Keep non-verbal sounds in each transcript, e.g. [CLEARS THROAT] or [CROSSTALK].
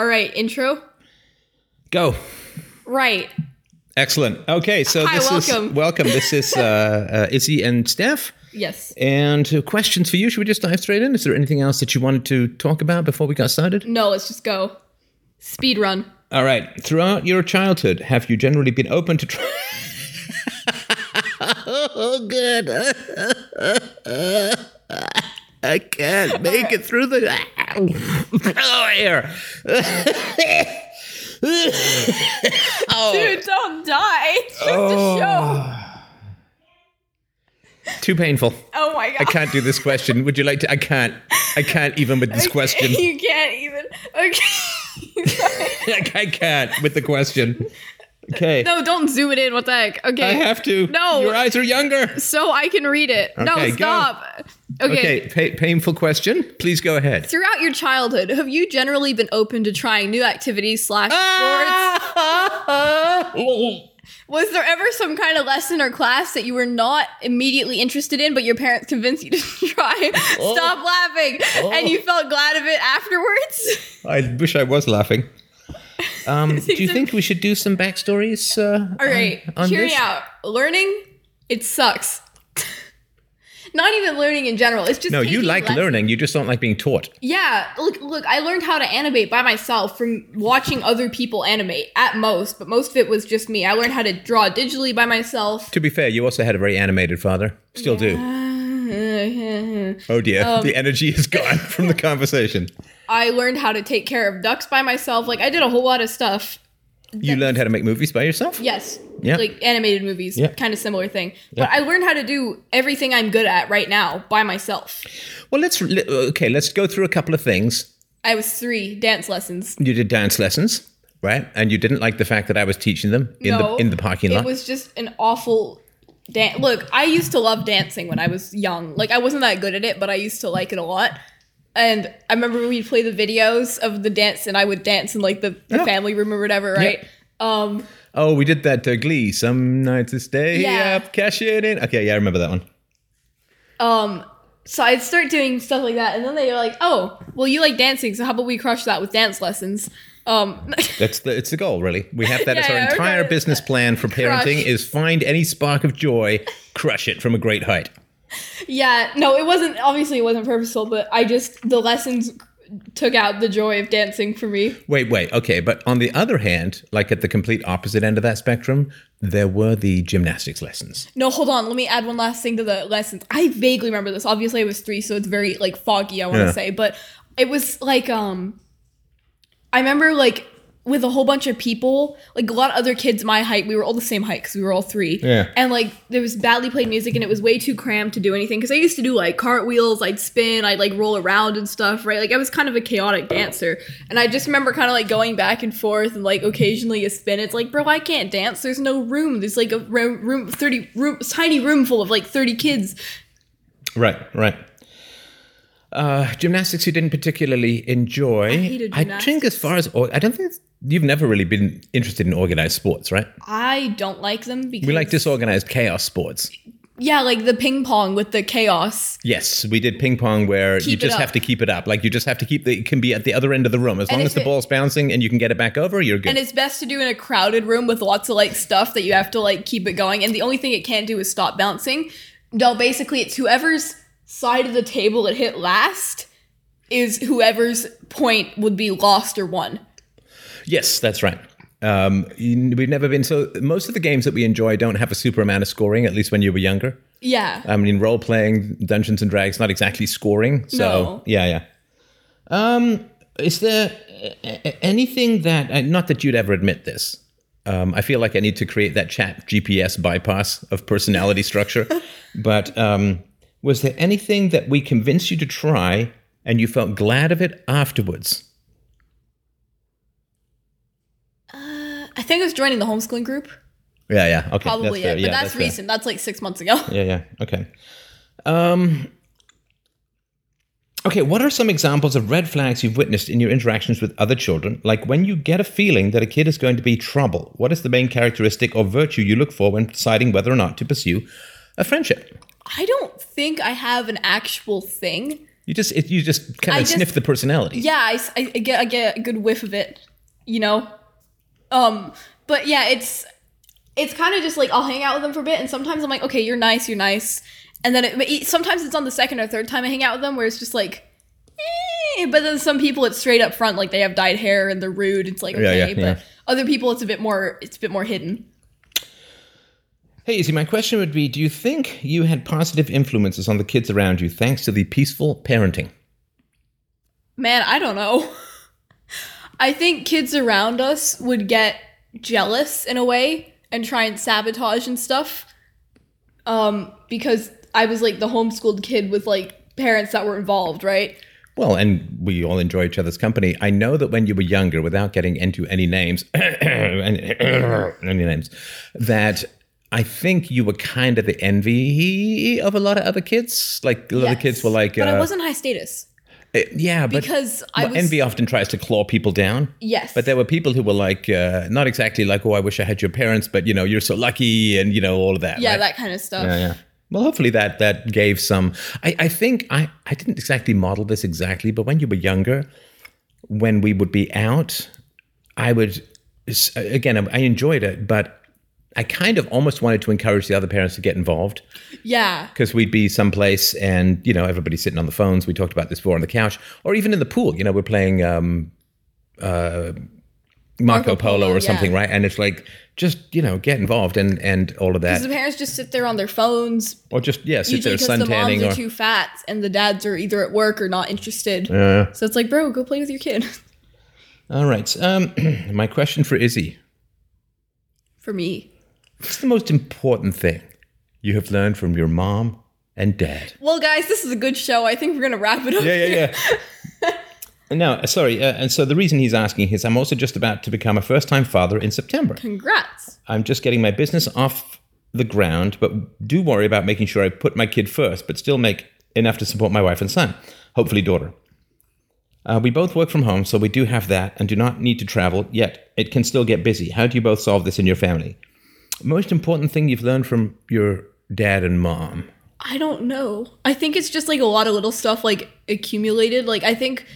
All right, intro. Go. Right. Excellent. Okay, so Hi, this is welcome. [LAUGHS] welcome. This is uh, uh, Izzy and Steph. Yes. And uh, questions for you. Should we just dive straight in? Is there anything else that you wanted to talk about before we got started? No, let's just go. Speed run. All right. Throughout your childhood, have you generally been open to try? [LAUGHS] oh, good. [LAUGHS] I can't make it through the [LAUGHS] oh, air. [LAUGHS] oh, Dude, don't die. [LAUGHS] It's just a oh. show. too painful. Oh my god. I can't do this question. Would you like to? I can't. I can't even with this question. you can't even. Okay. I can't with the question. Okay. no, don't zoom it in. What the heck? Okay. I have to. No. Your eyes are younger. so I can read it. no, Okay, go. stop. Okay. Okay, pa- painful question. Please go ahead. Throughout your childhood, have you generally been open to trying new activities slash Ah! sports? [LAUGHS] Was there ever some kind of lesson or class that you were not immediately interested in, but your parents convinced you to [LAUGHS] try? Oh. Stop laughing, and you felt glad of it afterwards. I wish I was laughing. Um, [LAUGHS] do you think we should do some backstories? Uh, All right, on, on hear me out. Learning, it sucks. [LAUGHS] not even learning in general. It's just No, you like lessons. learning. You just don't like being taught. Yeah, look, look. I learned how to animate by myself from watching other people animate at most, but most of it was just me. I learned how to draw digitally by myself. To be fair, you also had a very animated father. Still do. [LAUGHS] Oh dear, Um, the energy is gone from the conversation. I learned how to take care of ducks by myself. Like I did a whole lot of stuff. You learned how to make movies by yourself. Yes. Yeah. Like animated movies, Yeah. kind of similar thing. Yeah. But I learned how to do everything I'm good at right now by myself. Well, let's okay. Let's go through a couple of things. I was three dance lessons. You did dance lessons, right? And you didn't like the fact that I was teaching them in no, the in the parking lot. It was just an awful dance. Look, I used to love dancing when I was young. Like I wasn't that good at it, but I used to like it a lot. And I remember we'd play the videos of the dance, and I would dance in like the, the Yeah. family room or whatever, right? Um, oh, we did that uh, Glee. Some nights to stay Yeah. up, cash it in. Okay, yeah, I remember that one. um. So I'd start doing stuff like that, and then they were like, "Oh, well, you like dancing, so how about we crush that with dance lessons?" Um, [LAUGHS] That's the it's the goal, really. We have that as our yeah, entire business plan for parenting: Crush. is find any spark of joy, crush it from a great height. Yeah, no, it wasn't. Obviously, it wasn't purposeful, but I just the lessons took out the joy of dancing for me. Wait, wait, okay. But on the other hand, like at the complete opposite end of that spectrum, there were the gymnastics lessons. No, hold on. Let me add one last thing to the lessons. I vaguely remember this. Obviously, I was three, so it's very like foggy. I want to Yeah. say, but it was like um, I remember like with a whole bunch of people, like a lot of other kids my height. We were all the same height because we were all three. Yeah. And like there was badly played music, and it was way too cramped to do anything. Because I used to do like cartwheels, I'd spin, I'd like roll around and stuff, right? Like I was kind of a chaotic dancer, and I just remember kind of like going back and forth and like occasionally a spin. It's like, bro, I can't dance. There's no room. There's like a room, room thirty room, tiny room full of like thirty kids. Right, right. Uh, gymnastics you didn't particularly enjoy. I hated I think as far as or- I don't think you've never really been interested in organized sports, right? I don't like them because We like disorganized chaos sports. Yeah, like the ping pong with the chaos. Yes, we did ping pong where you Keep it just have to keep it up. Like you just have to keep the it can be at the other end of the room. As long as the it- ball's bouncing and you can get it back over, you're good. And it's best to do in a crowded room with lots of like stuff that you have to like keep it going. And the only thing it can't do is stop bouncing. No, basically it's whoever's side of the table it hit last is whoever's point would be lost or won. Yes, that's right. Um, you- we've never been so. Most of the games that we enjoy don't have a super amount of scoring. At least when you were younger. Yeah. I mean, role playing, Dungeons and Dragons, not exactly scoring. So No. yeah, yeah. Um, is there anything that? uh, Not that you'd ever admit this. Um, I feel like I need to create that chat GPS bypass of personality structure. [LAUGHS] but um, was there anything that we convinced you to try and you felt glad of it afterwards? I think I was joining the homeschooling group. Yeah, yeah. Okay, Probably fair. it. But Yeah, that's, fair. recent. That's like six months ago. [LAUGHS] Yeah, yeah. Okay. Um Okay, what are some examples of red flags you've witnessed in your interactions with other children? Like when you get a feeling that a kid is going to be trouble, what is the main characteristic or virtue you look for when deciding whether or not to pursue a friendship? I don't think I have an actual thing. You just it, you just kind I of just- sniff the personality. yeah, I get I get a good whiff of it, you know. Um, but yeah, it's it's kind of just like I'll hang out with them for a bit, and sometimes I'm like, okay, you're nice, you're nice, and then it, sometimes it's on the second or third time I hang out with them where it's just like. eh, But then some people it's straight up front, like they have dyed hair and they're rude. It's like Yeah, okay, yeah, but yeah. other people it's a bit more it's a bit more hidden. Hey, Izzy, my question would be: Do you think you had positive influences on the kids around you thanks to the peaceful parenting? Man, I don't know. [LAUGHS] I think kids around us would get jealous in a way and try and sabotage and stuff. Um, because I was like the homeschooled kid with like parents that were involved, right? Well, and we all enjoy each other's company. I know that when you were younger, without getting into any names, [COUGHS] any names, that I think you were kind of the envy of a lot of other kids. Like a lot of kids were like, but I uh, wasn't high status uh, yeah, but because I well, was envy often tries to claw people down. yes, But there were people who were like, uh, not exactly like, oh, I wish I had your parents, but you know, you're so lucky, and you know, all of that. yeah, right? that kind of stuff. Yeah, yeah. Well, hopefully that that gave some. I, I think I I didn't exactly model this exactly, but when you were younger, when we would be out, I would again I enjoyed it, but I kind of almost wanted to encourage the other parents to get involved Yeah, because we'd be someplace and you know everybody's sitting on the phones. We talked about this before on the couch, or even in the pool. You know, we're playing um, uh, Marco, Marco Polo, Polo, or something, yeah. right? And it's like just you know get involved and and all of that. because the parents just sit there on their phones. or just yeah sit there because the moms suntanning are too fat and the dads are either at work or not interested. Yeah. So it's like, bro, go play with your kid. [LAUGHS] All right. Um, [CLEARS THROAT] my question for Izzy: For me, What's the most important thing you have learned from your mom and dad? Well, guys, this is a good show. I think we're gonna wrap it up. Yeah, yeah, yeah. [LAUGHS] no, uh, sorry. Uh, and so the reason he's asking is I'm also just about to become a first-time father in September. Congrats. I'm just getting my business off the ground, but do worry about making sure I put my kid first, but still make enough to support my wife and son, hopefully daughter. Uh, we both work from home, so we do have that and do not need to travel, yet it can still get busy. How do you both solve this in your family? Most important thing you've learned from your dad and mom? I don't know. I think it's just like a lot of little stuff like accumulated. Like I think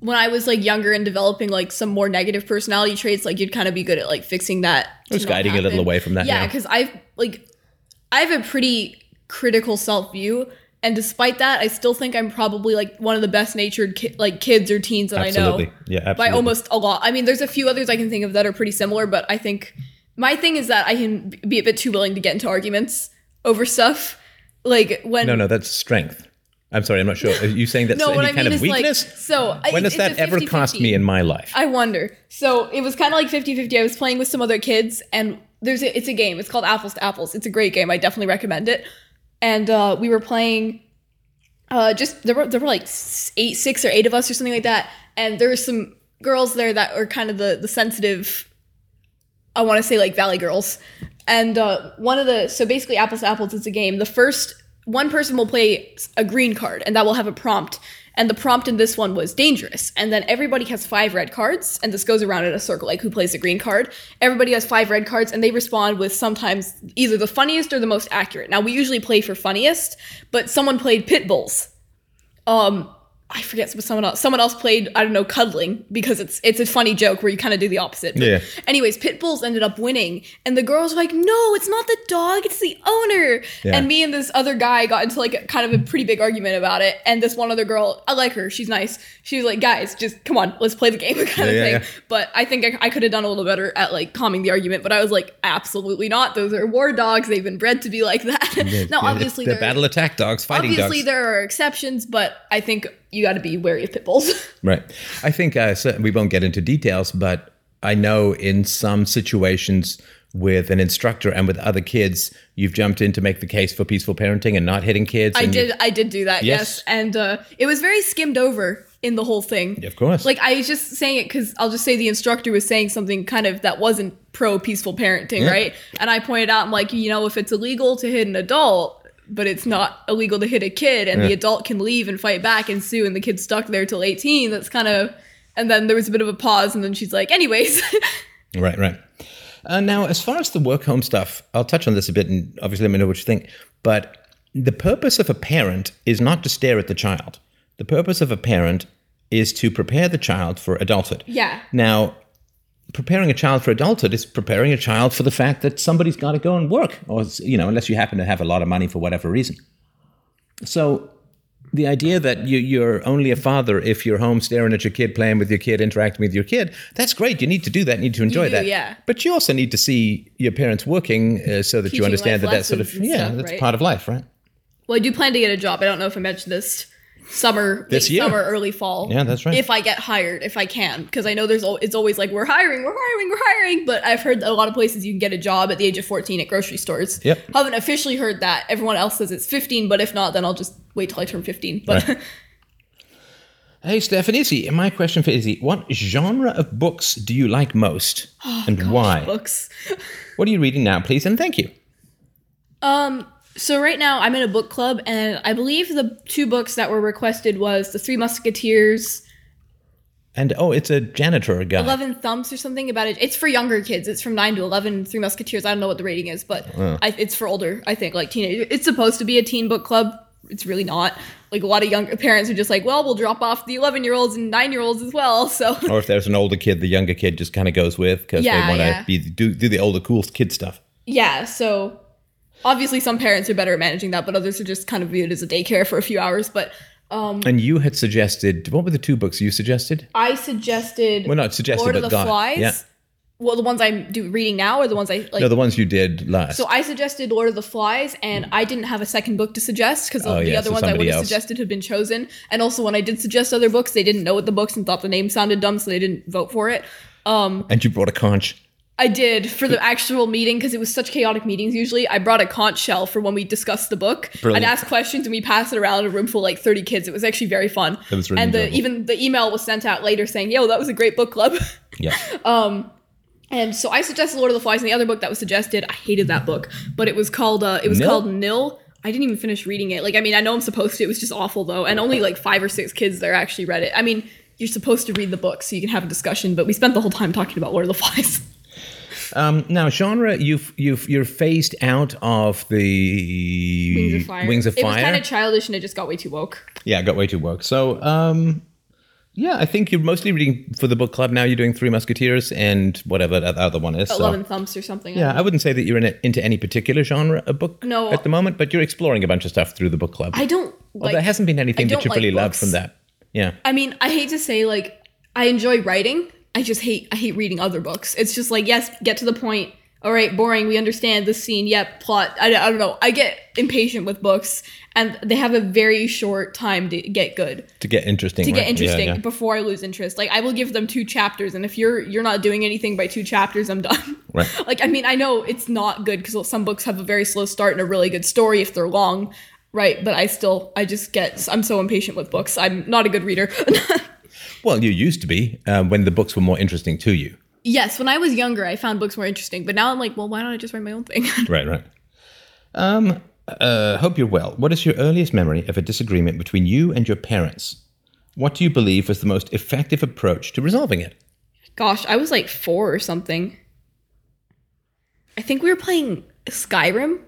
when I was like younger and developing like some more negative personality traits, like you'd kind of be good at like fixing that. Just guiding a little away from that Yeah, because I've like I have a pretty critical self view, and despite that, I still think I'm probably like one of the best natured ki- like kids or teens that Absolutely. I know. Yeah, by almost a lot. I mean, there's a few others I can think of that are pretty similar, but I think my thing is that I can be a bit too willing to get into arguments over stuff. Like when No, no, that's strength. I'm sorry, I'm not sure. Are you saying that's [LAUGHS] No, any I kind mean of is like weakness? so. When has that it's a ever cost 50-50. me in my life? I wonder. So it was kind of like 50-50. I was playing with some other kids, and there's a, it's a game. It's called Apples to Apples. It's a great game. I definitely recommend it. And uh, we were playing. Uh, just there were there were like eight, six or eight of us or something like that, and there were some girls there that were kind of the the sensitive. I want to say like Valley Girls, and uh, one of the so basically Apples to Apples is a game. The first one person will play a green card, and that will have a prompt. And the prompt in this one was dangerous. And then everybody has five red cards, and this goes around in a circle, like who plays the green card. Everybody has five red cards, and they respond with sometimes either the funniest or the most accurate. Now we usually play for funniest, but someone played pit bulls. Um, I forget someone else. Someone else played I don't know cuddling because it's it's a funny joke where you kind of do the opposite. Yeah. Anyways, pit bulls ended up winning, and the girls were like, "No, it's not the dog; it's the owner." Yeah. And me and this other guy got into like a, kind of a pretty big argument about it. And this one other girl, I like her; she's nice. She was like, "Guys, just come on, let's play the game," [LAUGHS] kind of Yeah, yeah, thing. yeah. But I think I, I could have done a little better at like calming the argument. But I was like, "Absolutely not! Those are war dogs. They've been bred to be like that." [LAUGHS] now, obviously, they're there- battle attack dogs, fighting obviously dogs. there are exceptions, but I think you got to be wary of pit bulls. [LAUGHS] Right. I think uh, so we won't get into details, but I know in some situations with an instructor and with other kids, you've jumped in to make the case for peaceful parenting and not hitting kids. I did, I did do that, Yes. yes, and uh, it was very skimmed over in the whole thing. of course. Like I was just saying it because I'll just say the instructor was saying something kind of that wasn't pro peaceful parenting, Yeah. right? And I pointed out, I'm like, you know, if it's illegal to hit an adult, but it's not illegal to hit a kid, and the adult can leave and fight back and sue, and the kid's stuck there till 18. That's kind of. And then there was a bit of a pause, and then she's like, anyways. [LAUGHS] Right, right. Uh, now, as far as the work home stuff, I'll touch on this a bit and obviously let me know what you think. But the purpose of a parent is not to stare at the child. the purpose of a parent is to prepare the child for adulthood. Yeah. Now, preparing a child for adulthood is preparing a child for the fact that somebody's got to go and work, or you know, unless you happen to have a lot of money for whatever reason. So, the idea that you, you're only a father if you're home staring at your kid, playing with your kid, interacting with your kid, that's great. You need to do that. You need to enjoy do, that. yeah. But you also need to see your parents working uh, so that you understand that that's sort of yeah, stuff, that's right? part of life, right? Well, I do plan to get a job. I don't know if I mentioned this summer, This year. summer, early fall. Yeah, that's right. If I get hired, if I can, because I know there's al- it's always like we're hiring, we're hiring, we're hiring. But I've heard a lot of places you can get a job at the age of 14 at grocery stores. Yep. Haven't officially heard that. Everyone else says it's 15, but if not, then I'll just wait till I turn 15. But Right. [LAUGHS] Hey, Stefan, Izzy, my question for Izzy What genre of books do you like most and why? books. [LAUGHS] What are you reading now, please? And thank you. Um. So right now I'm in a book club, and I believe the two books that were requested was The Three Musketeers, And oh, it's a janitor guy. Eleven Thumps or something about it. It's for younger kids. It's from nine to 11. Three Musketeers. I don't know what the rating is, but oh. I, it's for older. I think like teenage. It's supposed to be a teen book club. It's really not. Like a lot of younger parents are just like, well, we'll drop off the 11 year olds and nine year olds as well. [LAUGHS] So Or if there's an older kid, the younger kid just kind of goes with because Yeah, they want to yeah. be do, do the older cool kid stuff. yeah. So obviously some parents are better at managing that, but others are just kind of viewed as a daycare for a few hours. But um, And you had suggested what were the two books you suggested? I suggested Well, not suggested, Lord but of the got. Flies. Yeah, Well, the ones I'm do, reading now are the ones I like. no, the ones you did last. So I suggested Lord of the Flies, and I didn't have a second book to suggest because Oh, the yeah, other so ones I would have suggested had been chosen. And also, when I did suggest other books, they didn't know what the books and thought the name sounded dumb, so they didn't vote for it. and you brought a conch. I did for the actual meeting because it was such chaotic meetings. Usually, I brought a conch shell for when we discussed the book. Brilliant. I'd ask questions and we pass it around in a room full of like thirty kids. It was actually very fun. That was really and the, even the email was sent out later saying, "Yo, that was a great book club." Yeah. [LAUGHS] um, And so I suggested Lord of the Flies, and the other book that was suggested, I hated that book, but it was called uh, it was Nil? called Nil. I didn't even finish reading it. Like, I mean, I know I'm supposed to. It was just awful though, and only like five or six kids there actually read it. I mean, you're supposed to read the book so you can have a discussion, but we spent the whole time talking about Lord of the Flies. [LAUGHS] Um, now, genre, you've you've you're phased out of the Wings of Fire. Wings of It was Fire. kind of childish, and it just got way too woke. Yeah, got way too woke. So, um, yeah, I think you're mostly reading for the book club now. You're doing Three Musketeers and whatever that other one is. So, Eleven Thumps or something. yeah, I wouldn't say that you're in a, into any particular genre of book No. at the moment, but you're exploring a bunch of stuff through the book club. I don't Well, like. there hasn't been anything I that don't you've like really loved books. from that. Yeah. I mean, I hate to say like I enjoy writing. I just hate I hate reading other books. It's just like yes, get to the point. All right, boring. We understand this scene. Yep, plot. I, I don't know. I get impatient with books, and they have a very short time to get good, To get interesting. to right? get interesting Yeah, yeah. before I lose interest. Like I will give them two chapters, and if you're you're not doing anything by two chapters, I'm done. [LAUGHS] Right. like I mean, I know it's not good because some books have a very slow start and a really good story if they're long. Right, but I still, I just get, I'm so impatient with books. I'm not a good reader. [LAUGHS] Well, you used to be um, when the books were more interesting to you. Yes, when I was younger, I found books more interesting, but now I'm like, well, why don't I just write my own thing? [LAUGHS] Right, right. Um, uh, hope you're well. What is your earliest memory of a disagreement between you and your parents? What do you believe was the most effective approach to resolving it? Gosh, I was like four or something. I think we were playing Skyrim.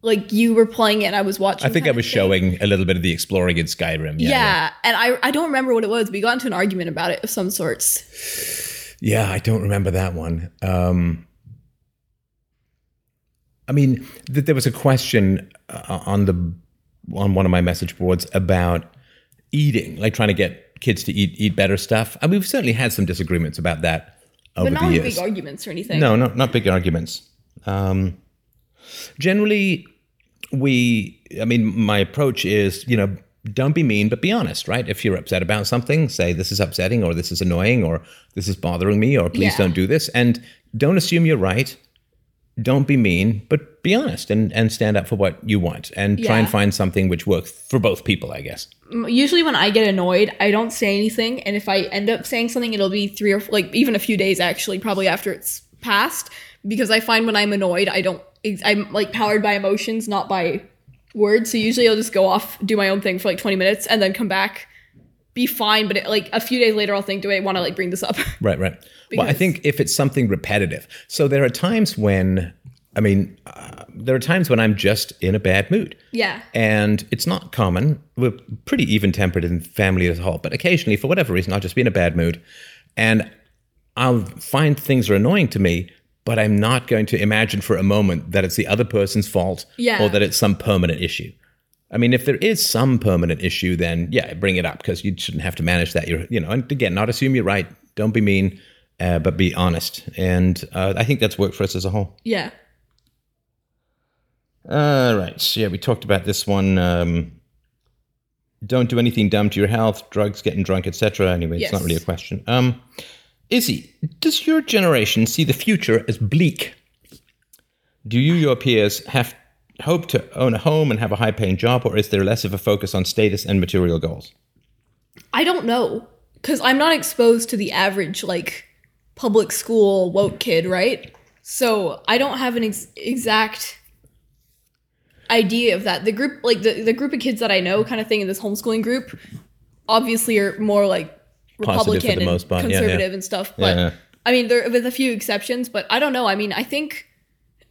Like you were playing it, and I was watching. I think I was showing a little bit of the exploring in Skyrim. Yeah, Yeah, and I I don't remember what it was. We got into an argument about it of some sorts. Yeah, I don't remember that one. Um, I mean, th- there was a question uh, on the on one of my message boards about eating, like trying to get kids to eat eat better stuff. I mean, we've certainly had some disagreements about that over But not the years. big arguments or anything. No, not not big arguments. Um, generally, we. I mean, my approach is, you know, don't be mean, but be honest, right? If you're upset about something, say this is upsetting, or this is annoying, or this is bothering me, or please Yeah. don't do this, and don't assume you're right. Don't be mean, but be honest and and stand up for what you want, and try and find something which works for both people, I guess. Usually, when I get annoyed, I don't say anything, and if I end up saying something, it'll be three or like even a few days actually, probably after it's passed, because I find when I'm annoyed, I don't. I'm like powered by emotions, not by words. So usually, I'll just go off, do my own thing for like 20 minutes, and then come back, be fine. But it, like a few days later, I'll think, do I want to like bring this up? [LAUGHS] Right, right. well, I think if it's something repetitive. So there are times when I mean, uh, there are times when I'm just in a bad mood. Yeah. And it's not common. We're pretty even tempered in family as a whole, but occasionally, for whatever reason, I'll just be in a bad mood. And I'll find things are annoying to me, but I'm not going to imagine for a moment that it's the other person's fault Yeah. or that it's some permanent issue. I mean, if there is some permanent issue, then yeah, bring it up because you shouldn't have to manage that. You're, you know, and again, not assume you're right. Don't be mean, uh, but be honest. And uh, I think that's worked for us as a whole. Yeah. All right. So, yeah, we talked about this one. Um, don't do anything dumb to your health, drugs, getting drunk, etc. Anyway, it's not really a question. Um, Izzy, does your generation see the future as bleak? Do you, your peers, have hope to own a home and have a high-paying job, or is there less of a focus on status and material goals? I don't know because I'm not exposed to the average like public school woke kid, right? So I don't have an ex- exact idea of that. The group, like the, the group of kids that I know, kind of thing in this homeschooling group, obviously are more like Positive for Republican the and most part, yeah, yeah. conservative and stuff. But Yeah. I mean, there with a few exceptions. But I don't know. I mean, I think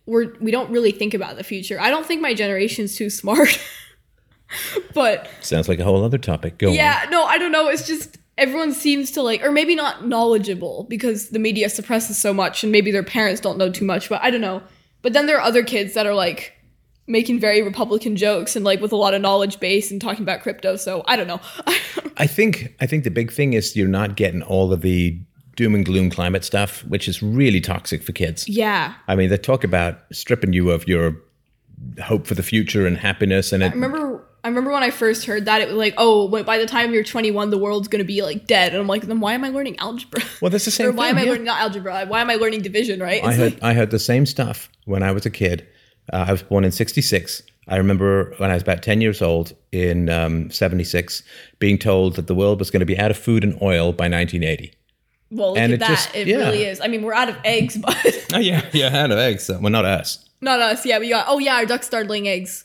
we're we don't really think about the future. I don't think my generation's too smart. [LAUGHS] but Sounds like a whole other topic. Go on. yeah, no, I don't know. It's just everyone seems to like, or maybe not knowledgeable because the media suppresses so much, and maybe their parents don't know too much. But I don't know. But then there are other kids that are like making very Republican jokes and like with a lot of knowledge base and talking about crypto. So I don't know. [LAUGHS] I think I think the big thing is you're not getting all of the doom and gloom climate stuff, which is really toxic for kids. yeah, I mean, they talk about stripping you of your hope for the future and happiness, and it, I remember. I remember when I first heard that it was like, oh, by the time you're 21, the world's gonna be like dead, and I'm like, then why am I learning algebra? well, that's the [LAUGHS] same or why thing. am I yeah. learning not algebra? Why am I learning division? Right? I It's heard like- I heard the same stuff when I was a kid. Uh, I was born in '66. I remember when I was about 10 years old in um, '76, being told that the world was going to be out of food and oil by 1980. well, look and at it that. just- it yeah. really is. I mean, we're out of eggs, [LAUGHS] but Oh yeah, yeah, out of eggs. Well, not us. not us. Yeah, we got. Oh yeah, our duck started laying eggs.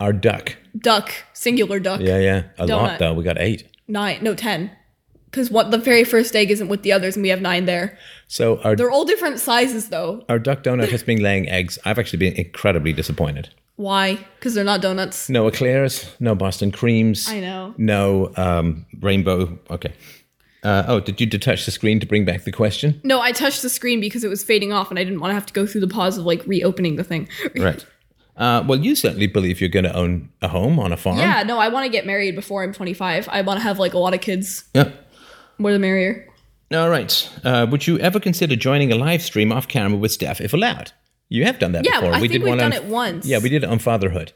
Our duck. Duck, singular duck. Yeah, yeah, a lot though. We got eight. Nine, no ten, because what the very first egg isn't with the others, and we have nine there. So our They're all different sizes though. our duck donut has been laying eggs. I've actually been incredibly disappointed. Why? Because they're not donuts. No eclairs, no Boston creams. I know. No um, rainbow. Okay. Uh, oh, did you detach the screen to bring back the question? No, I touched the screen because it was fading off, and I didn't want to have to go through the pause of like reopening the thing. [LAUGHS] Right. Uh, well, you certainly believe you're going to own a home on a farm. Yeah, no, I want to get married before I'm 25. I want to have like a lot of kids. Yeah. More the merrier. All right. Uh, would you ever consider joining a live stream off camera with Steph if allowed? You have done that Yeah, before. I think we've one done on- it once. Yeah, we did it on fatherhood.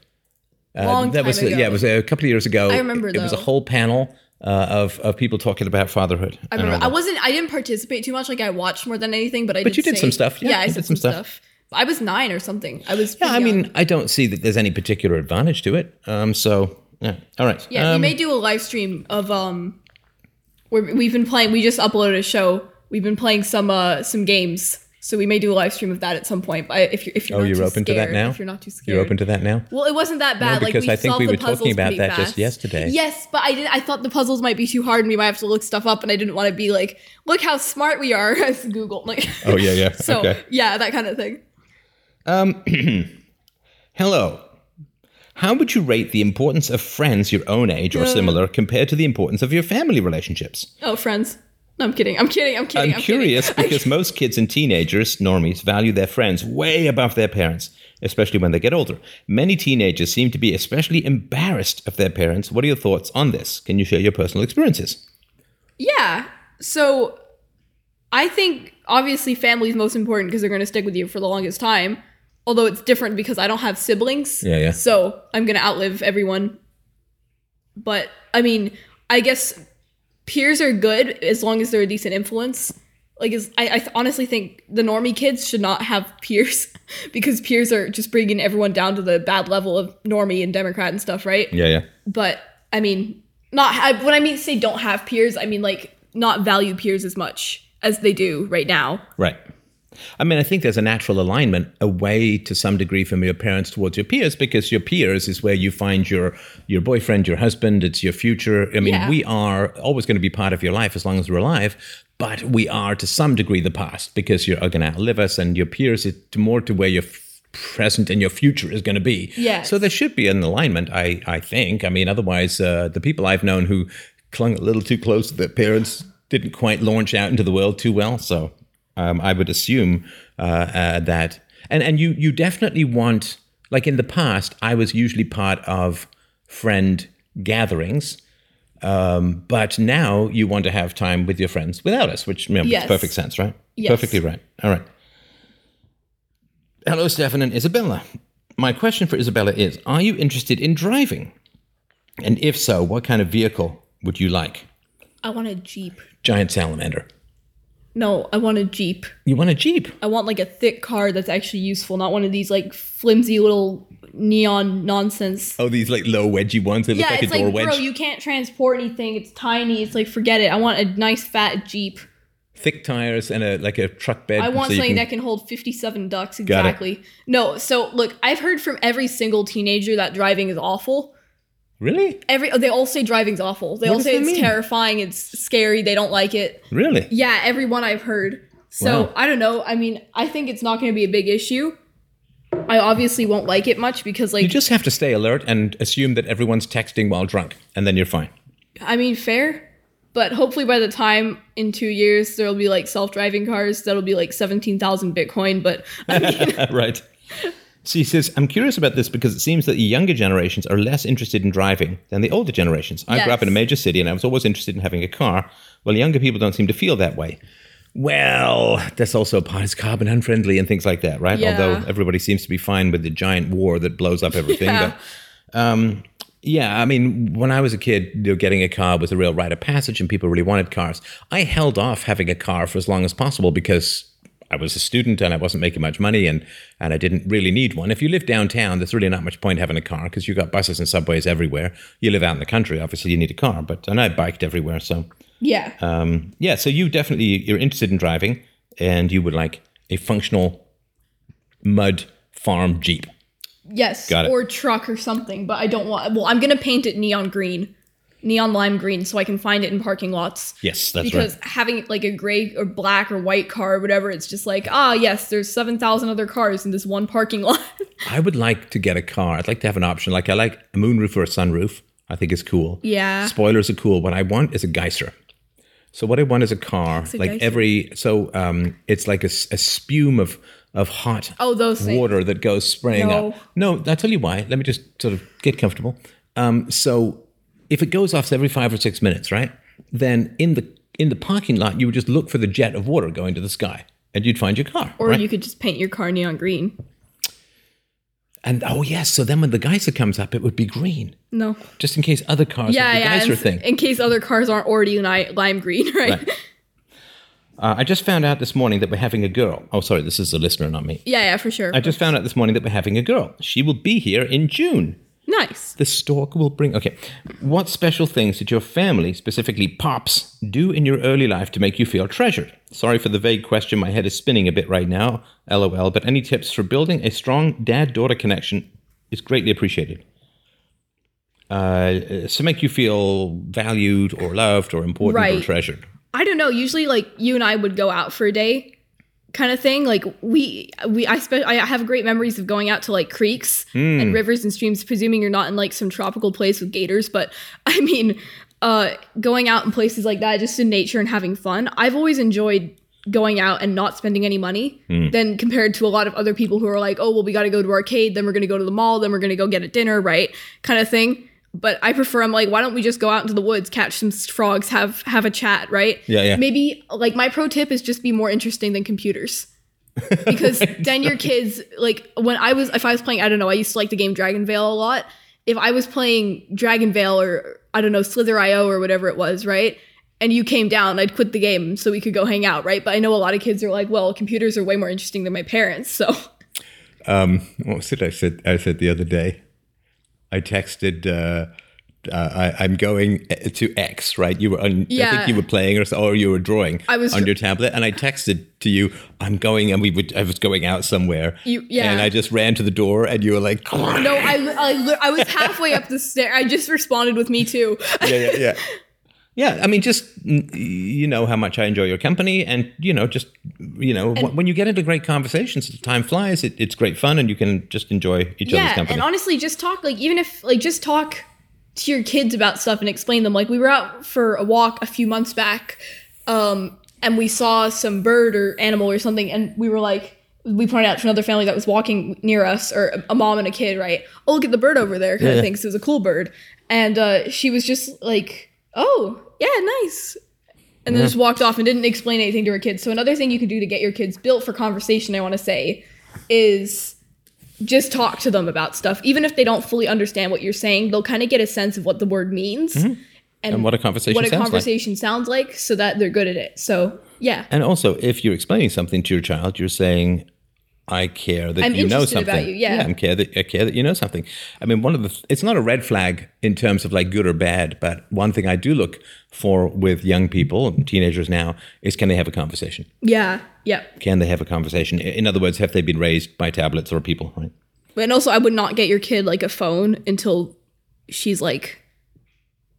Uh, Long that time was ago. yeah, it was a couple of years ago. I remember, It, it was a whole panel uh, of of people talking about fatherhood. I remember. I wasn't. I didn't participate too much. Like I watched more than anything, but I. But you did say- some stuff. Yeah, I did did some stuff. stuff. I was nine or something. I was. Yeah, I young. mean, I don't see that there's any particular advantage to it. Um, so yeah, all right. Yeah, we Um, may do a live stream of um, where we've been playing. We just uploaded a show. We've been playing some uh some games, so we may do a live stream of that at some point. But if you're if you're Oh, not you're too open to that now? if you're not too scared, You're open to that now. Well, it wasn't that bad. like because we I think we were talking about pretty that just yesterday. Yes, but I did. I thought the puzzles might be too hard, and we might have to look stuff up, and I didn't want to be like, "Look how smart we are" [LAUGHS] as Google. Like, Oh yeah, yeah. [LAUGHS] so okay. yeah, that kind of thing. Um, [CLEARS THROAT] Hello. How would you rate the importance of friends your own age or uh. similar compared to the importance of your family relationships? Oh, friends. No, I'm kidding. I'm kidding. I'm kidding. I'm, I'm curious Kidding. [LAUGHS] because most kids and teenagers, normies, value their friends way above their parents, especially when they get older. Many teenagers seem to be especially embarrassed of their parents. What are your thoughts on this? Can you share your personal experiences? Yeah. So I think obviously family is most important because they're going to stick with you for the longest time. Although it's different because I don't have siblings. Yeah, yeah. So I'm going to outlive everyone. But I mean, I guess peers are good as long as they're a decent influence. Like, is I, I th- honestly think the normie kids should not have [LAUGHS] peers [LAUGHS] because peers are just bringing everyone down to the bad level of normie and Democrat and stuff, right? Yeah, yeah. but I mean, not I, when I mean say don't have peers, I mean like not value peers as much as they do right now. Right. I mean, I think there's a natural alignment away to some degree from your parents towards your peers because your peers is where you find your your boyfriend, your husband, it's your future. I mean, Yeah. we are always going to be part of your life as long as we're alive, but we are to some degree the past because you're going to outlive us and your peers is more to where your f- present and your future is going to be. Yes. So there should be an alignment, I, I think. I mean, otherwise, uh, the people I've known who clung a little too close to their parents didn't quite launch out into the world too well. So um, I would assume uh, uh, that. And, and you, you definitely want, like in the past, I was usually part of friend gatherings. Um, but now you want to have time with your friends without us, which you know, Yes. makes perfect sense, right? Yes. Perfectly right. All right. Hello, Stefan and Isabella. My question for Isabella is Are you interested in driving? And if so, what kind of vehicle would you like? I want a Jeep. Giant salamander. No, I want a Jeep. You want a Jeep? I want like a thick car that's actually useful, not one of these like flimsy little neon nonsense. Oh, these like low wedgy ones that look yeah, like a it's door like, wedge. bro, you can't transport anything. It's tiny. It's like, forget it. I want a nice fat Jeep. Thick tires and a like a truck bed. I want so something can- that can hold 57 ducks exactly. No, so look, I've heard from every single teenager that driving is awful. Really? Every they all say driving's awful. They all say it's mean? terrifying, it's scary, they don't like it. Really? Yeah, everyone I've heard. So Wow. I don't know. I mean, I think it's not going to be a big issue. I obviously won't like it much because, like, You just have to stay alert and assume that everyone's texting while drunk, and then you're fine. I mean, fair. But hopefully, by the time in two years there'll be like self-driving cars that'll be like seventeen thousand Bitcoin. But I mean, [LAUGHS] right. [LAUGHS] She says, I'm curious about this because it seems that the younger generations are less interested in driving than the older generations. I grew up in a major city and I was always interested in having a car. Well, younger people don't seem to feel that way. Well, that's also a part. It's carbon unfriendly and things like that, right? Yeah. Although everybody seems to be fine with the giant war that blows up everything. Yeah. But um, yeah, I mean, when I was a kid, you know, getting a car was a real rite of passage, and people really wanted cars. I held off having a car for as long as possible because I was a student and I wasn't making much money, and and I didn't really need one. If you live downtown, there's really not much point having a car because you've got buses and subways everywhere. You live out in the country, obviously, you need a car. But and I biked everywhere, so yeah, um, yeah. So you definitely you're interested in driving, and you would like a functional mud farm jeep. yes, Got it. or truck or something. But I don't want. Well, I'm gonna paint it neon green, neon lime green, so I can find it in parking lots. Yes, that's because right. having like a gray or black or white car or whatever, it's just like ah yes, there's seven thousand other cars in this one parking lot. [LAUGHS] I would like to get a car. I'd like to have an option. Like I like a moonroof or a sunroof. I think is cool. Yeah. Spoilers are cool. What I want is a geyser. So what I want is a car. a like geyser? every so um, it's like a spume of of hot Oh, those things. water that goes spraying No. up. No, I'll tell you why. Let me just sort of get comfortable. Um, so if it goes off every five or six minutes, right? Then in the in the parking lot, you would just look for the jet of water going to the sky, and you'd find your car. Or right? you could just paint your car neon green. and oh yes, so then when the geyser comes up, it would be green. No. just in case other cars Yeah, the yeah. geyser In, thing. in case other cars aren't already lime green, [LAUGHS] right? Right. Uh, I just found out this morning that we're having a girl. Oh, sorry, this is a listener, not me. Yeah, yeah, for sure. I just found out this morning that we're having a girl. She will be here in June. Nice. The stork will bring. Okay. What special things did your family, specifically Pops, do in your early life to make you feel treasured? Sorry for the vague question. My head is spinning a bit right now. LOL. But any tips for building a strong dad daughter connection is greatly appreciated. Uh, to make you feel valued or loved or important or treasured. I don't know. Usually, like you and I would go out for a day, kind of thing. Like we, we, I, spe- I have great memories of going out to like creeks Hmm. and rivers and streams. Presuming you're not in like some tropical place with gators, but [LAUGHS] I mean, uh, going out in places like that, just in nature and having fun. I've always enjoyed going out and not spending any money Hmm. than compared to a lot of other people who are like, oh, well, we got to go to arcade, then we're going to go to the mall, then we're going to go get a dinner, right? Kind of thing. But I prefer. I'm like, why don't we just go out into the woods, catch some frogs, have have a chat, right? Yeah, yeah. Maybe like my pro tip is just be more interesting than computers. [LAUGHS] Because then your kids like when I was if I was playing I don't know I used to like the game DragonVale a lot. If I was playing DragonVale or I don't know Slither.io or whatever it was, right? And you came down, I'd quit the game so we could go hang out, right? But I know a lot of kids are like, well, computers are way more interesting than my parents, so Um, what was it I said? I said the other day. I texted. Uh, uh, I, I'm going to X, right? You were on. I think you were playing or, or you were drawing. I was- on your tablet, and I texted to you. I'm going, and we would. I was going out somewhere. You- yeah. And I just ran to the door, and you were like, no, I, I, I was halfway up the stair. I just responded with me too. [LAUGHS] yeah, yeah, yeah. Yeah, I mean, just you know how much I enjoy your company, and you know, just you know, wh- when you get into great conversations, time flies. It, it's great fun, and you can just enjoy each other's yeah company. and honestly just talk like even if like just talk to your kids about stuff and explain them like we were out for a walk a few months back um and we saw some bird or animal or something and we were like we pointed out to another family that was walking near us or a mom and a kid right oh look at the bird over there kind Yeah. of thing 'cause it was a cool bird and uh she was just like oh yeah nice and then just walked off and didn't explain anything to her kids so another thing you can do to get your kids built for conversation i want to say is just talk to them about stuff. Even if they don't fully understand what you're saying, they'll kind of get a sense of what the word means mm-hmm. and, and what a conversation what a sounds like. conversation sounds like so that they're good at it. So, yeah. And also, if you're explaining something to your child, you're saying, "I care that I'm you know something." about you, yeah. I care that I care that you know something. I mean, one of the it's not a red flag in terms of like good or bad, but one thing I do look for with young people, teenagers now, is can they have a conversation? Yeah. Yeah. Can they have a conversation? In other words, have they been raised by tablets or people? Right? And also, I would not get your kid like a phone until she's like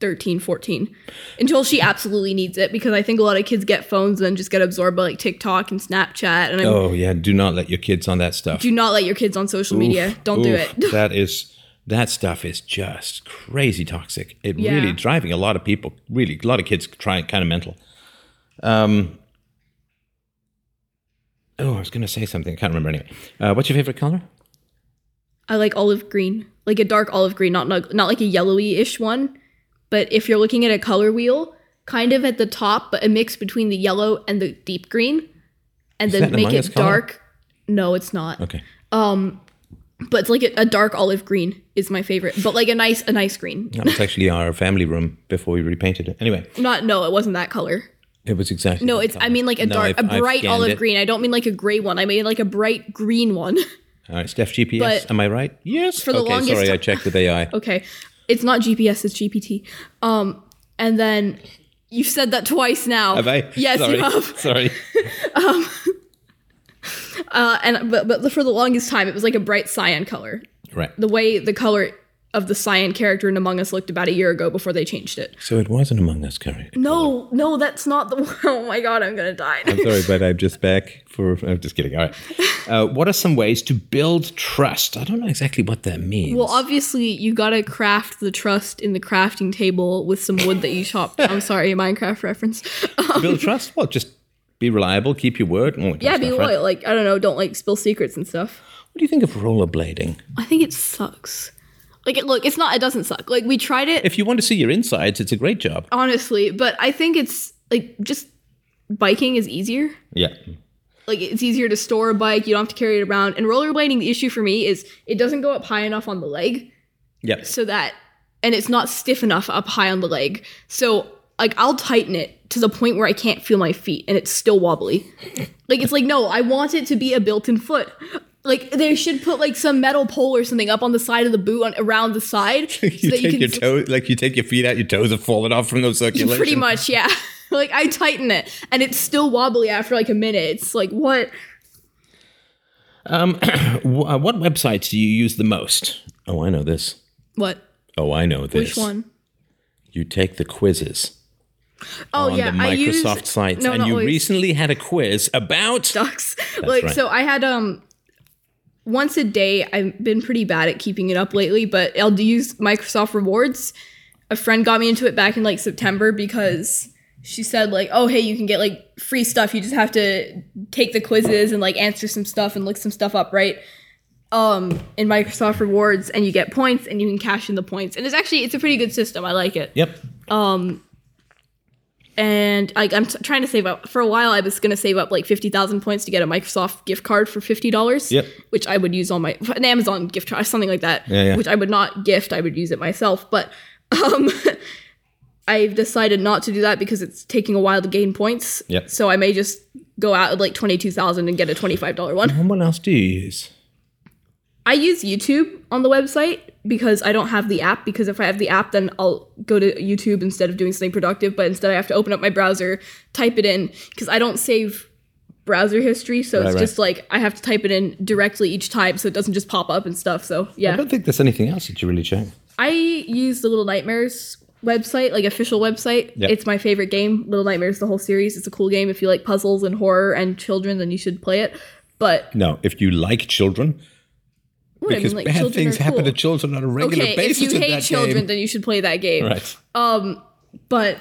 13, 14. Until she absolutely needs it because I think a lot of kids get phones and then just get absorbed by like TikTok and Snapchat. And I Oh yeah, do not let your kids on that stuff. do not let your kids on social media. Don't do it. [LAUGHS] that is that stuff is just crazy toxic. It Yeah. really driving a lot of people, really a lot of kids trying kind of mental. Um. Oh, I was going to say something. I can't remember anyway. Uh, what's your favorite color? I like olive green, like a dark olive green, not not, not like a yellowy-ish one. But if you're looking at a color wheel, kind of at the top, but a mix between the yellow and the deep green, and that then make it color? dark. No, it's not. Okay. Um, but it's like a, a dark olive green is my favorite, but like a nice a nice green. That was actually our family room before we repainted it. Anyway, Not no, it wasn't that color. it was exactly. No, it's I mean like a No, dark, I've- a bright olive it. green. I don't mean like a gray one. I mean like a bright green one. All right, Steph GPS. But- am I right? Yes. For the okay, longest sorry, I checked with AI. [LAUGHS] okay, it's not GPS, it's GPT. Um, and then you've said that twice now. Have I? Yes, sorry. you have. [LAUGHS] Sorry. [LAUGHS] [LAUGHS] Uh, and but but for the longest time, it was like a bright cyan color. Right. The way the color of the cyan character in Among Us looked about a year ago before they changed it. So it was an Among Us character. No, no, that's not the [LAUGHS] one. Oh my god, I'm gonna die. I'm sorry, but I'm just back for. I'm just kidding. All right. [LAUGHS] Uh, what are some ways to build trust? I don't know exactly what that means. Well, obviously, you gotta craft the trust in the crafting table with some wood that you chopped. I'm [LAUGHS] sorry, Minecraft reference. build trust. Well, just be reliable, keep your word. kind yeah, be stuff, right? loyal. Like I don't know, don't like spill secrets and stuff. What do you think of rollerblading? I think it sucks. Like, it, look, it's not. It doesn't suck. Like we tried it If you want to see your insides, it's a great job. honestly, but I think it's like just biking is easier. Yeah. like it's easier to store a bike you don't have to carry it around and rollerblading the issue for me is it doesn't go up high enough on the leg Yep. so that and it's not stiff enough up high on the leg so like i'll tighten it to the point where i can't feel my feet and it's still wobbly like it's like no i want it to be a built-in foot like they should put like some metal pole or something up on the side of the boot on around the side [LAUGHS] so You that take your toes, like you take your feet out, your toes have fallen off from those [LAUGHS] circulation. pretty much yeah [LAUGHS] like i tighten it and it's still wobbly after like a minute it's like what Um, [CLEARS THROAT] uh, what websites do you use the most? Oh, I know this. what Oh, I know this. which one You take the quizzes Oh on yeah, the I use Microsoft sites, no, and you always. recently had a quiz about. ducks. like right. so, I had um once a day. I've been pretty bad at keeping it up lately, but I'll do use Microsoft Rewards. A friend got me into it back in like September because she said like, "Oh, hey, you can get like free stuff. You just have to take the quizzes and like answer some stuff and look some stuff up, right?" Um, in Microsoft Rewards, and you get points, and you can cash in the points. And it's actually it's a pretty good system. I like it. Yep. And I, I'm t- trying to save up. For a while, I was going to save up like fifty thousand points to get a Microsoft gift card for fifty dollars. Yep. Which I would use on my an Amazon gift card, something like that. Yeah, yeah. Which I would not gift. I would use it myself. But um, [LAUGHS] I've decided not to do that because it's taking a while to gain points. Yep. So I may just go out with like twenty two thousand and get a twenty five dollar one. And what else do you use? I use YouTube on the website because I don't have the app. Because if I have the app, then I'll go to YouTube instead of doing something productive. But instead, I have to open up my browser, type it in, because I don't save browser history. So it's right. just like I have to type it in directly each time, so it doesn't just pop up and stuff. So yeah. I don't think there's anything else that you really check. I use the Little Nightmares website, like official website. Yep. It's my favorite game. Little Nightmares, the whole series. It's a cool game. If you like puzzles and horror and children, then you should play it. But No, if you like children, what, I because mean, like, bad things are happen to children on a regular Okay, if basis you in hate children, game. then you should play that game. Right. Um, But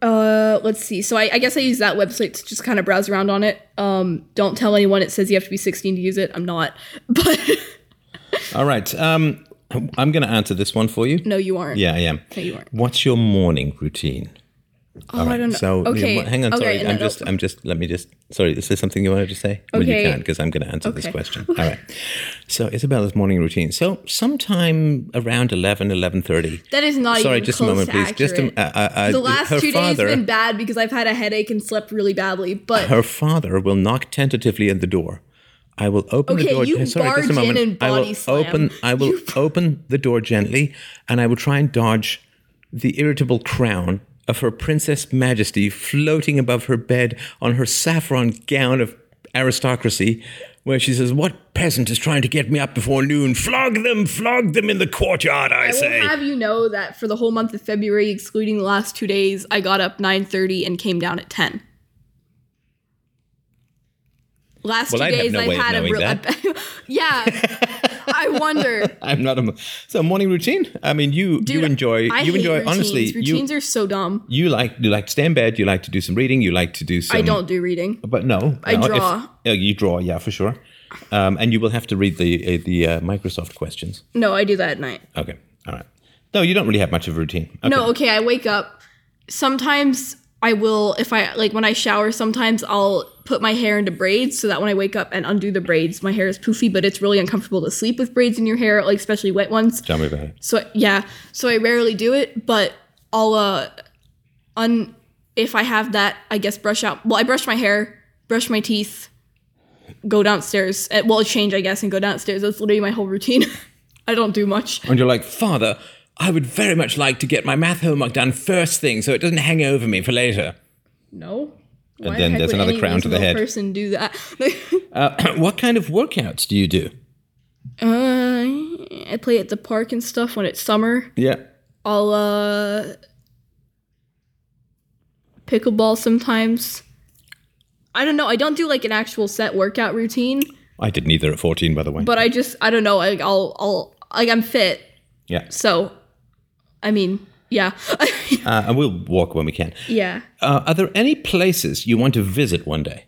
uh, let's see. So I, I guess I use that website to just kind of browse around on it. Um, don't tell anyone it says you have to be 16 to use it. I'm not. [LAUGHS] But All right. Um, I'm going to answer this one for you. no, you aren't. Yeah, I am. No, you aren't. What's your morning routine? Oh, I don't know. So okay. hang on, okay, sorry. I'm just, I'm just. Let me just. Sorry, is there something you wanted to say? Well, you Okay. can because I'm going to answer this question. All right. So Isabella's morning routine. So sometime around 11, 11.30. That is not Sorry, even just a moment, please. Just a, uh, uh, uh, the last two days father, have been bad because I've had a headache and slept really badly. But her father will knock tentatively at the door. I will open the Okay, door. you sorry, just a barge in moment. and I will slam. open. I will open the door gently, and I will try and dodge the irritable crown of her Princess Majesty floating above her bed on her saffron gown of aristocracy, where she says, "What peasant is trying to get me up before noon? Flog them! Flog them in the courtyard! I, I say." will have you know that for the whole month of February, excluding the last two days, I got up 9:30 and came down at 10. Last Well, two I'd days no I've had a real. [LAUGHS] Yeah. I wonder. [LAUGHS] I'm not a so morning routine. I mean, you Dude, you enjoy I you enjoy routines. honestly. You Routines are so dumb. you like you like to stay in bed. You like to do some reading. You like to do some. I don't do reading. But no, I no, if- draw. oh, you draw, yeah, for sure. Um, and you will have to read the uh, the uh, Microsoft questions. No, I do that at night. Okay, all right. No, you don't really have much of a routine. Okay. No, okay, I wake up. Sometimes I will if I like when I shower, sometimes I'll put my hair into braids so that when I wake up and undo the braids, my hair is poofy, but it's really uncomfortable to sleep with braids in your hair, like especially wet ones. Tell me about it. So yeah, so I rarely do it, but I'll uh un if I have that, I guess brush out. Well, I brush my hair, brush my teeth, go downstairs. uh, Well, change I guess and go downstairs. That's literally my whole routine. [LAUGHS] I don't do much. And you're like, Father, I would very much like to get my math homework done first thing, so it doesn't hang over me for later. No. Why the then there's another crown to the head. Person do that. [LAUGHS] Uh, [CLEARS THROAT] what kind of workouts do you do? uh, I play at the park and stuff when it's summer. Yeah. I'll uh pickleball sometimes. I don't know. I don't do like an actual set workout routine, I didn't either at 14, by the way. but I just I don't know. Like I'll I'll like I'm fit, yeah. so I mean yeah [LAUGHS] Uh, and we'll walk when we can. yeah. Uh, are there any places you want to visit one day?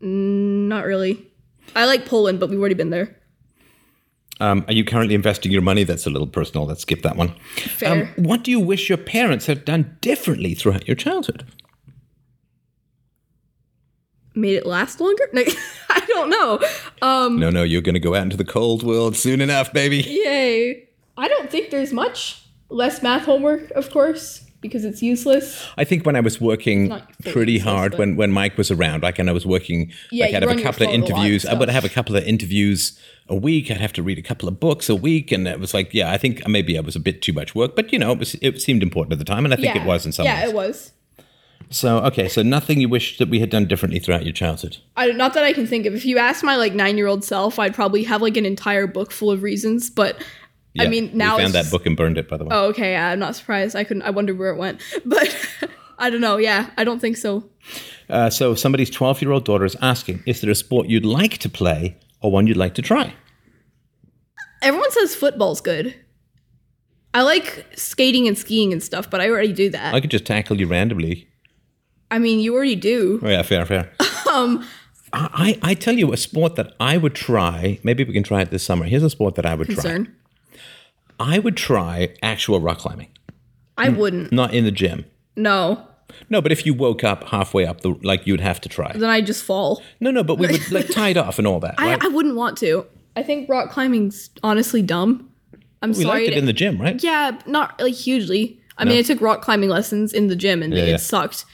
Not really. I like Poland, but we've already been there. Um, are you currently investing your money? That's a little personal. Let's skip that one. Fair. Um, what do you wish your parents had done differently throughout your childhood? Made it last longer? [LAUGHS] No, [LAUGHS] I don't know. Um No, no, you're going to go out into the cold world soon enough, baby. Yay. I don't think there's much. Less math homework, of course, because it's useless. I think when I was working pretty useless, hard, when, when Mike was around, like, and I was working, Yeah, like, I'd have a couple of interviews. I uh, would have a couple of interviews a week. I'd have to read a couple of books a week. And it was like, yeah, I think maybe I was a bit too much work, but, you know, it, was, it seemed important at the time. And I think it was in some Yeah, ways. Yeah, it was. So, okay, so nothing you wish that we had done differently throughout your childhood. I, not that I can think of. If you asked my like nine year old self, I'd probably have like an entire book full of reasons. But I mean, now we found that book and burned it, by the way. Oh, okay. I'm not surprised. I couldn't. I wondered where it went. [LAUGHS] But I don't know. Yeah, I don't think so. Uh, so somebody's 12 year old daughter is asking, is there a sport you'd like to play or one you'd like to try? Everyone says football's good. I like skating and skiing and stuff, but I already do that. I could just tackle you randomly. I mean, you already do. Oh, yeah, fair, fair. [LAUGHS] um, I, I tell you a sport that I would try. Maybe we can try it this summer. Here's a sport that I would try. I would try actual rock climbing, I wouldn't. not in the gym. No. No, but if you woke up halfway up the, like you'd have to try. Then I just fall. No, no, but we would like [LAUGHS] tie it off and all that. I, Right? I wouldn't want to. I think rock climbing's honestly dumb. I'm sorry. we sorry. liked it to- in the gym, right? yeah, not like hugely. I mean, I took rock climbing lessons in the gym and Yeah, it yeah. sucked.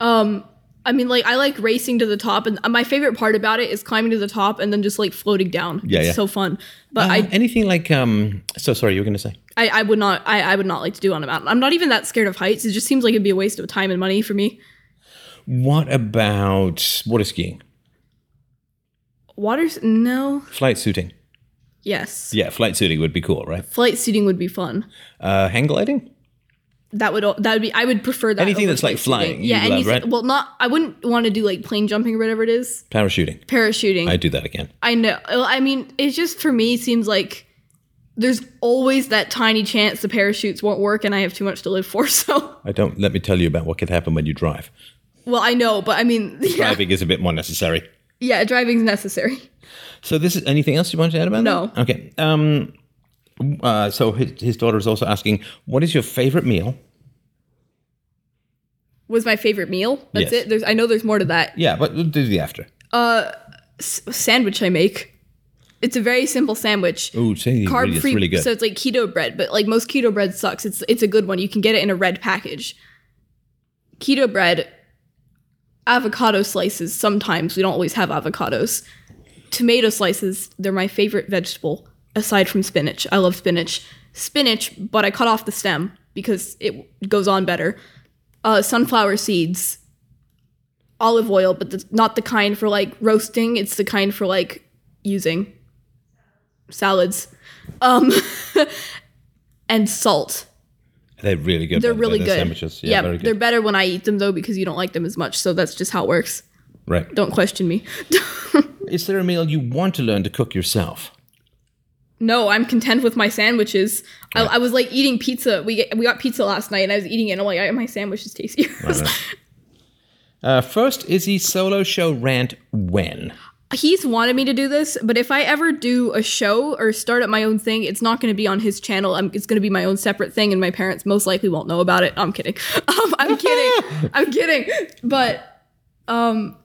Um, I mean, like I like racing to the top, and my favorite part about it is climbing to the top and then just like floating down. Yeah, it's yeah. so fun. But Uh, I, anything like um. So sorry, you were going to say. I, I would not, I, I would not like to do on a mountain. I'm not even that scared of heights. It just seems like it'd be a waste of time and money for me. What about water skiing, Water? no. flight suiting? Yes. Yeah, flight suiting would be cool, right? Flight suiting would be fun. Uh, hang gliding? That would that would be. I would prefer that. Anything that's like flying, Yeah, love, anything. right? Well, not. I wouldn't want to do like plane jumping or whatever it is. Parachuting. Parachuting. I'd do that again. I know. Well, I mean, it just for me seems like there's always that tiny chance the parachutes won't work, and I have too much to live for. [LAUGHS] So, I don't let me tell you about what could happen when you drive. well, I know, but I mean, [LAUGHS] yeah, Driving is a bit more necessary. yeah driving's necessary. So this is anything else you want to add about No. that? Okay. Um uh, so his, his daughter is also asking, what is your favorite meal? Was my favorite meal. That's Yes. it. There's. I know there's more to that. Yeah, but we'll do the after. S- sandwich I make. It's a very simple sandwich. Ooh, say carb it's free really good. so it's like keto bread but like most keto bread sucks it's it's a good one you can get it in a red package keto bread avocado slices sometimes we don't always have avocados tomato slices they're my favorite vegetable aside from spinach i love spinach spinach but i cut off the stem because it goes on better uh, sunflower seeds olive oil but the, not the kind for like roasting it's the kind for like using salads um [LAUGHS] and salt they're really good. they're by the way, really good Sandwiches. Yeah, yeah, good. they're better when i eat them though because you don't like them as much so that's just how it works right. don't question me [LAUGHS] Is there a meal you want to learn to cook yourself? No i'm content with my sandwiches I, I was like eating pizza we get, we got pizza last night and i was eating it and i'm like my sandwich is tastier [LAUGHS] Uh, first, Izzy solo show rant when? he's wanted me to do this, but if I ever do a show or start up my own thing, it's not going to be on his channel. I'm, it's going to be my own separate thing, and my parents most likely won't know about it. I'm kidding. [LAUGHS] Um, I'm kidding. [LAUGHS] I'm kidding. But um,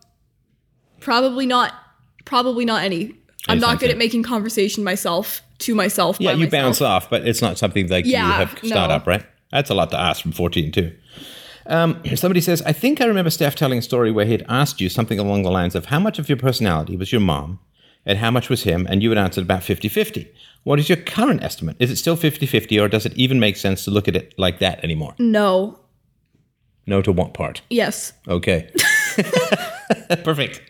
probably not. Probably not any. I'm not good at making conversation myself to myself. Yeah, you myself. bounce off, but it's not something like you Yeah, have start no. up, right? That's a lot to ask from 14 too. Um, [CLEARS THROAT] somebody says, I think I remember Steph telling a story where he'd asked you something along the lines of how much of your personality was your mom and how much was him, and you had answered about 50 50. What is your current estimate? Is it still 50 50, or does it even make sense to look at it like that anymore? No. No to what part? Yes. Okay. [LAUGHS] [LAUGHS] Perfect.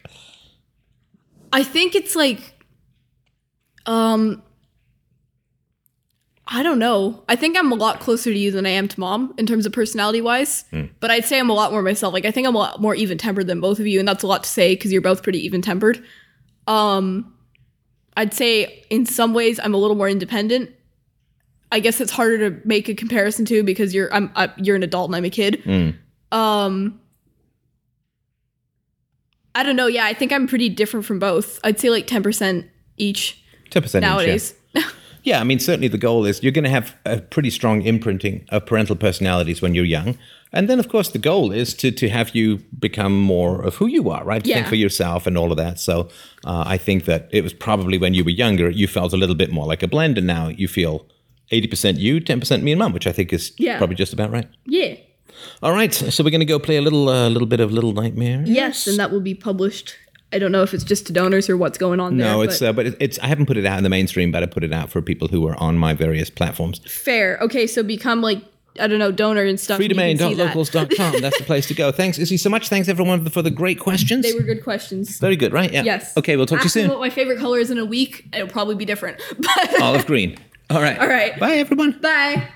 I think it's like um I don't know. I think I'm a lot closer to you than I am to mom in terms of personality wise. But I'd say I'm a lot more myself. Like I think I'm a lot more even tempered than both of you, and that's a lot to say because you're both pretty even tempered. Um I'd say in some ways I'm a little more independent. I guess it's harder to make a comparison to because you're I'm I, you're an adult and I'm a kid. Um I don't know. Yeah, I think I'm pretty different from both. I'd say like 10% each 10% each, yeah. Yeah, I mean, certainly the goal is you're going to have a pretty strong imprinting of parental personalities when you're young. And then, of course, the goal is to, to have you become more of who you are, right? To Think for yourself and all of that. So uh, I think that it was probably when you were younger, you felt a little bit more like a blend. And now you feel 80% you, 10% me and mum, which I think is Yeah. probably just about right. yeah. All right. So we're going to go play a little uh, little bit of Little Nightmare. Yes, and that will be published. I don't know if it's just to donors or what's going on there. No, it's but uh, but it- it's I haven't put it out in the mainstream, but I put it out for people who are on my various platforms. fair. Okay, so become like I don't know, donor and stuff. and you can see that. freedomain.locals.com. [LAUGHS] That's the place to go. Thanks, Izzy, so much. Thanks, everyone, for the great questions. They were good questions. Very good, right? Yeah. Yes. Okay, we'll talk Ask to you soon. what my favorite color is in a week. It'll probably be different. But [LAUGHS] Olive green. All right. All right. Bye, everyone. bye.